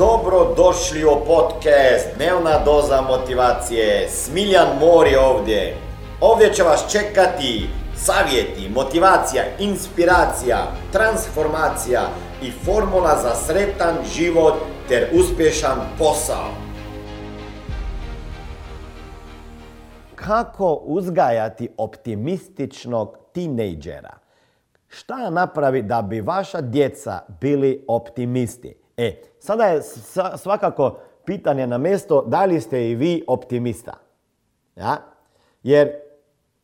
Dobro došli u podcast Dnevna doza motivacije. Smiljan Mor je ovdje. Ovdje će vas čekati savjeti, motivacija, inspiracija, transformacija i formula za sretan život ter uspješan posao. Kako uzgajati optimističnog tinejdžera? Šta napravi da bi vaša djeca bili optimisti? E, sada je svakako pitanje na mjesto da li ste i vi optimista. Ja? Jer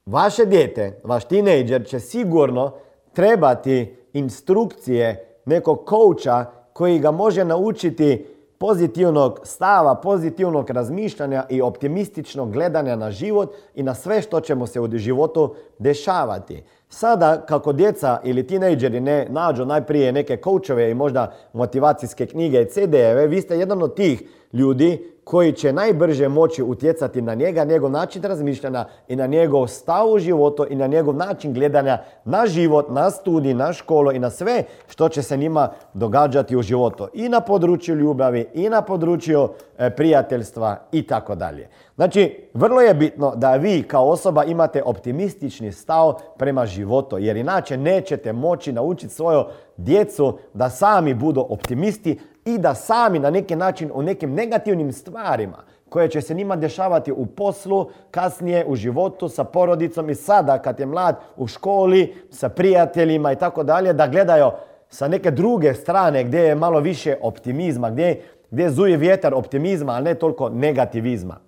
vaše dijete, vaš tinejdžer će sigurno trebati instrukcije nekog kouča koji ga može naučiti pozitivnog stava, pozitivnog razmišljanja i optimističnog gledanja na život i na sve što će mu se u životu dešavati. Sada, kako djeca ili tinejdžeri ne nađu najprije neke koučeve i možda motivacijske knjige i CD-eve, vi ste jedan od tih ljudi koji će najbrže moći utjecati na njega, njegov način razmišljanja i na njegov stav u životu i na njegov način gledanja na život, na studij, na školu i na sve što će se njima događati u životu. I na području ljubavi, i na području e, prijateljstva i tako dalje. Znači, vrlo je bitno da vi kao osoba imate optimistični stav prema životu, jer inače nećete moći naučiti svoju djecu da sami budu optimisti i da sami na neki način u nekim negativnim stvarima koje će se njima dešavati u poslu, kasnije u životu, sa porodicom i sada kad je mlad u školi, sa prijateljima i tako dalje, da gledaju sa neke druge strane gdje je malo više optimizma, gdje, gdje zuje vjetar optimizma, a ne toliko negativizma.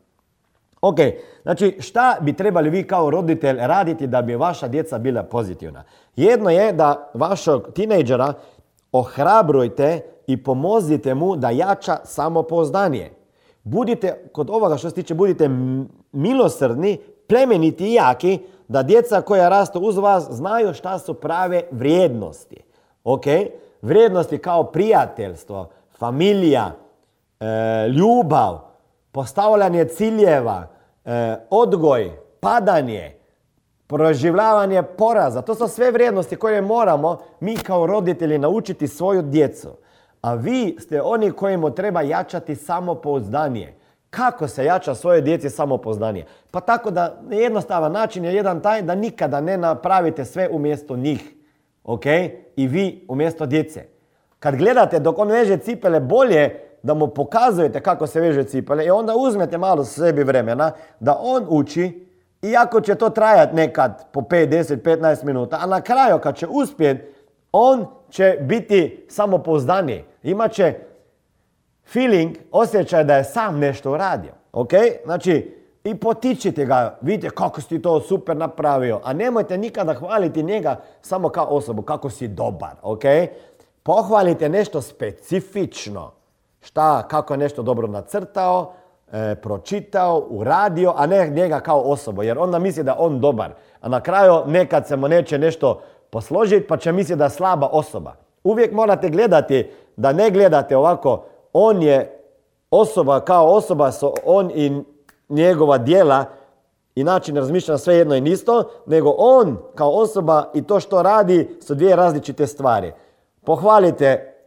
Ok, znači šta bi trebali vi kao roditelj raditi da bi vaša djeca bila pozitivna? Jedno je da vašeg tinejdžera ohrabrujte i pomozite mu da jača samopouzdanje. Budite, kod ovoga što se tiče, budite milosrdni, plemeniti i jaki, da djeca koja rastu uz vas znaju šta su prave vrijednosti. Ok? Vrijednosti kao prijateljstvo, familija, e, ljubav, postavljanje ciljeva, e, odgoj, padanje, proživljavanje poraza. To su sve vrijednosti koje moramo mi kao roditelji naučiti svoju djecu. A vi ste oni kojima treba jačati samopouzdanje. Kako se jača svoje djeci samopouzdanje? Pa tako da jednostavan način je jedan taj da nikada ne napravite sve umjesto njih. Ok? I vi umjesto djece. Kad gledate dok on veže cipele bolje da mu pokazujete kako se veže cipele i onda uzmete malo sebi vremena da on uči iako će to trajati nekad po 5, 10, 15 minuta, a na kraju kad će uspjeti, on će biti samopouzdaniji. Imaće feeling, osjećaj da je sam nešto uradio. Ok? Znači, i potičite ga, vidite kako si to super napravio, a nemojte nikada hvaliti njega samo kao osobu, kako si dobar, ok? Pohvalite nešto specifično. Šta, kako je nešto dobro nacrtao, e, pročitao, uradio, a ne njega kao osobu, jer onda misli da on dobar. A na kraju nekad se mu neće nešto posložiti, pa će misliti da je slaba osoba. Uvijek morate gledati da ne gledate ovako, on je osoba kao osoba, on i njegova dijela i način razmišljanja sve jedno i isto, nego on kao osoba i to što radi su dvije različite stvari. Pohvalite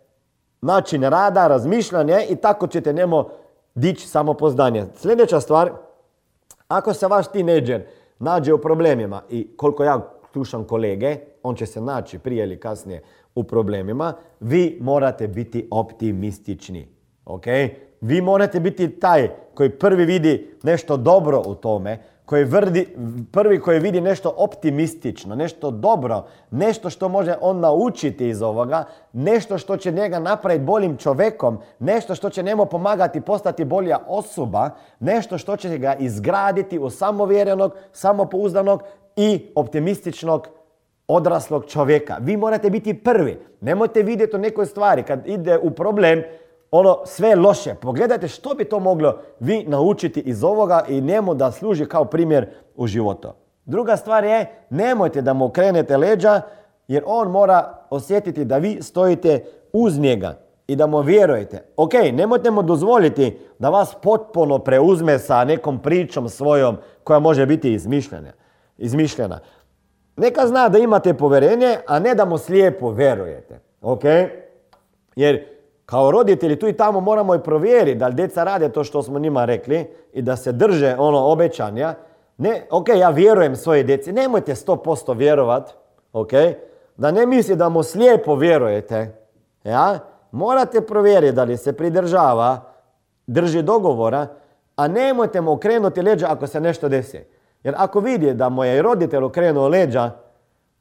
način rada, razmišljanje i tako ćete njemu dići samopoznanje. Sljedeća stvar, ako se vaš tineđer nađe u problemima i koliko ja slušam kolege, on će se naći prije ili kasnije u problemima, vi morate biti optimistični. Ok? Vi morate biti taj koji prvi vidi nešto dobro u tome, koji vrdi, prvi koji vidi nešto optimistično, nešto dobro, nešto što može on naučiti iz ovoga, nešto što će njega napraviti boljim čovjekom, nešto što će njemu pomagati postati bolja osoba, nešto što će ga izgraditi u samovjerenog, samopouzdanog i optimističnog odraslog čovjeka. Vi morate biti prvi. Nemojte vidjeti o nekoj stvari kad ide u problem, ono sve loše. Pogledajte što bi to moglo vi naučiti iz ovoga i njemu da služi kao primjer u životu. Druga stvar je, nemojte da mu krenete leđa, jer on mora osjetiti da vi stojite uz njega i da mu vjerujete. Ok, nemojte mu dozvoliti da vas potpuno preuzme sa nekom pričom svojom koja može biti izmišljena. izmišljena. Neka zna da imate povjerenje, a ne da mu slijepo verujete. Ok? Jer kao roditelji tu i tamo moramo i provjeriti da li djeca rade to što smo njima rekli i da se drže ono obećanja. Ne, ok, ja vjerujem svoje djeci, nemojte 100% vjerovat, ok, da ne misli da mu slijepo vjerujete, ja, morate provjeriti da li se pridržava, drži dogovora, a nemojte mu okrenuti leđa ako se nešto desi. Jer ako vidi da mu je roditelj okrenuo leđa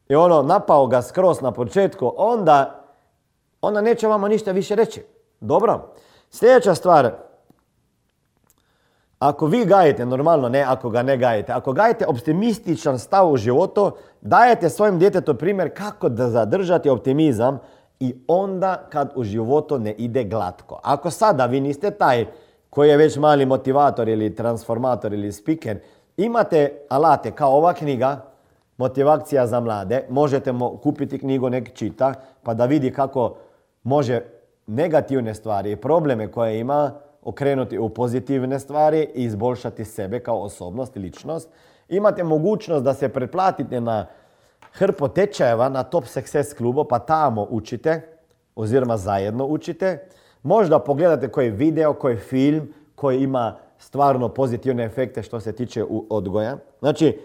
i ono napao ga skroz na početku, onda, onda neće vama ništa više reći. Dobro. Sljedeća stvar, ako vi gajete, normalno ne ako ga ne gajete, ako gajete optimističan stav u životu, dajete svojim djetetu primjer kako da zadržati optimizam i onda kad u životu ne ide glatko. Ako sada vi niste taj koji je već mali motivator ili transformator ili speaker, imate alate kao ova knjiga, Motivacija za mlade, možete mu kupiti knjigu, nek čita, pa da vidi kako može negativne stvari i probleme koje ima okrenuti u pozitivne stvari i izboljšati sebe kao osobnost i ličnost. Imate mogućnost da se pretplatite na hrpo tečajeva na Top Success klubu, pa tamo učite, oziroma zajedno učite. Možda pogledate koji video, koji film koji ima stvarno pozitivne efekte što se tiče odgoja. Znači,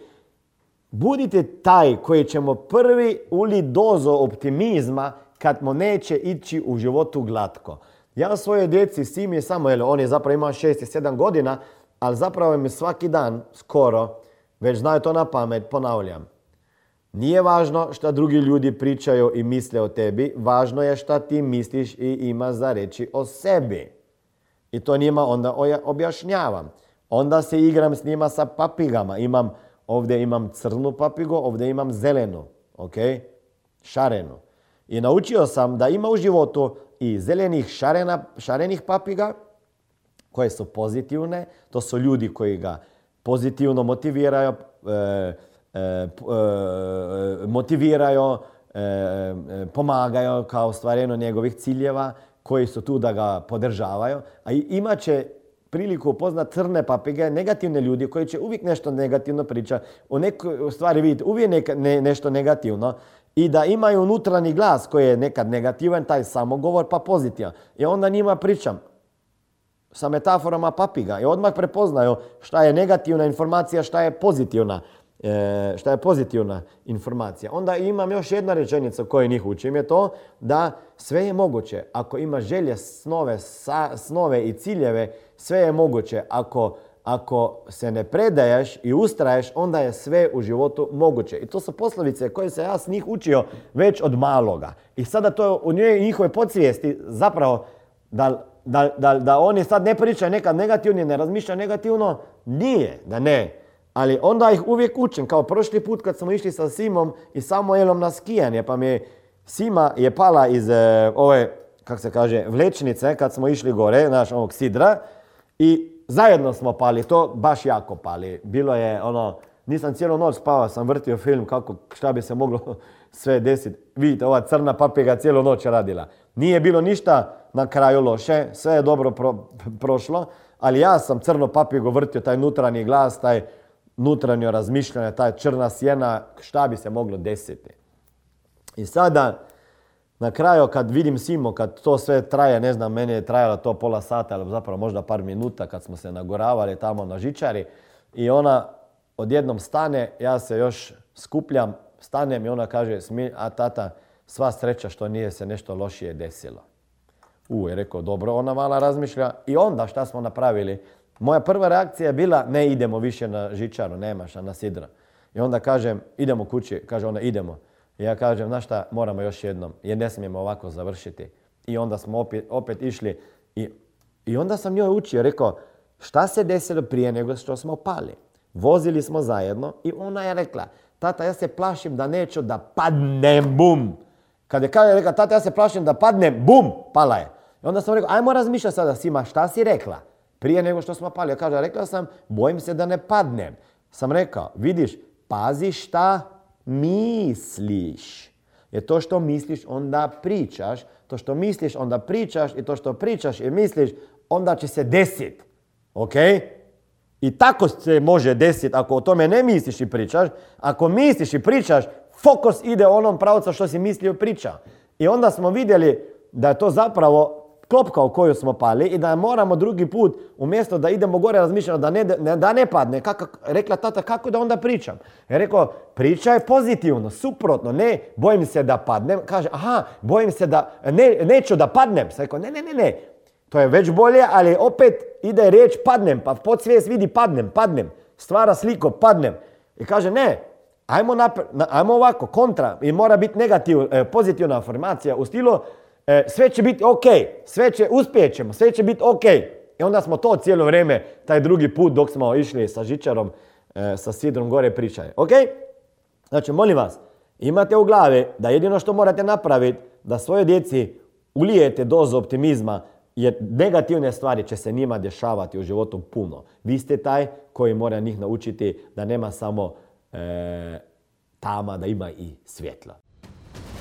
budite taj koji ćemo prvi uli dozo optimizma kad mu neće ići u životu glatko. Ja svoje djeci, Sim je samo, jer on je zapravo imao 6 i 7 godina, ali zapravo mi svaki dan, skoro, već znaju to na pamet, ponavljam. Nije važno što drugi ljudi pričaju i misle o tebi, važno je šta ti misliš i ima za reći o sebi. I to njima onda objašnjavam. Onda se igram s njima sa papigama. Imam, ovdje imam crnu papigu, ovdje imam zelenu, ok? Šarenu. I naučio sam da ima u životu i zelenih šarena, šarenih papiga koje su pozitivne. To su ljudi koji ga pozitivno motiviraju, e, e, e, motiviraju, pomagaju kao ostvarenju njegovih ciljeva, koji su tu da ga podržavaju. A imat će priliku upoznat crne papige, negativne ljudi koji će uvijek nešto negativno pričati, o nekoj stvari vidjeti uvijek nešto negativno i da imaju unutrani glas koji je nekad negativan, taj samogovor, pa pozitivan. I onda njima pričam sa metaforama papiga i odmah prepoznaju šta je negativna informacija, šta je pozitivna, e, šta je pozitivna informacija. Onda imam još jedna rečenica koju njih učim je to da sve je moguće. Ako ima želje, snove, snove i ciljeve, sve je moguće. Ako ako se ne predaješ i ustraješ, onda je sve u životu moguće. I to su poslovice koje se ja s njih učio već od maloga. I sada to u njoj njihove podsvijesti zapravo da, da, da, da oni sad ne pričaju nekad negativno, ne razmišljaju negativno, nije da ne. Ali onda ih uvijek učim, kao prošli put kad smo išli sa Simom i Samuelom na skijanje, pa mi je Sima je pala iz e, ove, kako se kaže, vlečnice kad smo išli gore, naš ovog sidra, i zajedno smo pali, to baš jako pali. Bilo je ono, nisam cijelu noć spavao, sam vrtio film kako, šta bi se moglo sve desiti. Vidite, ova crna papiga cijelu noć radila. Nije bilo ništa na kraju loše, sve je dobro prošlo, ali ja sam crno papigu vrtio, taj nutrani glas, taj nutranjo razmišljanje, taj črna sjena, šta bi se moglo desiti. I sada, na kraju kad vidim Simo, kad to sve traje, ne znam, meni je trajalo to pola sata, ali zapravo možda par minuta kad smo se nagoravali tamo na žičari i ona odjednom stane, ja se još skupljam, stanem i ona kaže, a tata, sva sreća što nije se nešto lošije desilo. U, je rekao, dobro, ona mala razmišlja. I onda šta smo napravili? Moja prva reakcija je bila, ne idemo više na žičaru, nemaš, na sidra. I onda kažem, idemo kući, kaže ona, idemo ja kažem, znaš šta, moramo još jednom, jer ne smijemo ovako završiti. I onda smo opet, opet išli i, i onda sam njoj učio, rekao, šta se desilo prije nego što smo pali? Vozili smo zajedno i ona je rekla, tata, ja se plašim da neću da padnem, bum. Kad je kada rekla, tata, ja se plašim da padnem, bum, pala je. I onda sam rekao, ajmo razmišljati sada, Sima, šta si rekla? Prije nego što smo pali. Ja kaže, rekla sam, bojim se da ne padnem. Sam rekao, vidiš, pazi šta misliš. Jer to što misliš onda pričaš, to što misliš onda pričaš i to što pričaš i misliš onda će se desiti. Ok? I tako se može desiti ako o tome ne misliš i pričaš. Ako misliš i pričaš, fokus ide onom pravcu što si mislio priča. I onda smo vidjeli da je to zapravo klopka u koju smo pali i da moramo drugi put, umjesto da idemo gore razmišljati da ne, da ne padne, kako, rekla tata, kako da onda pričam? Ja rekao, priča je pozitivno, suprotno, ne, bojim se da padnem, kaže, aha, bojim se da, ne, neću da padnem. Sam rekao, ne, ne, ne, ne, to je već bolje, ali opet ide riječ padnem, pa podsvijest vidi padnem, padnem, stvara sliko, padnem. I kaže, ne, ajmo, ajmo ovako, kontra, i mora biti negativ, e, pozitivna afirmacija u stilu, e, sve će biti ok, sve će, uspjet ćemo, sve će biti ok. I onda smo to cijelo vrijeme, taj drugi put dok smo išli sa žičarom, e, sa sidrom gore pričaje. Ok? Znači, molim vas, imate u glavi da jedino što morate napraviti, da svoje djeci ulijete dozu optimizma, jer negativne stvari će se njima dešavati u životu puno. Vi ste taj koji mora njih naučiti da nema samo e, tama, da ima i svjetlo.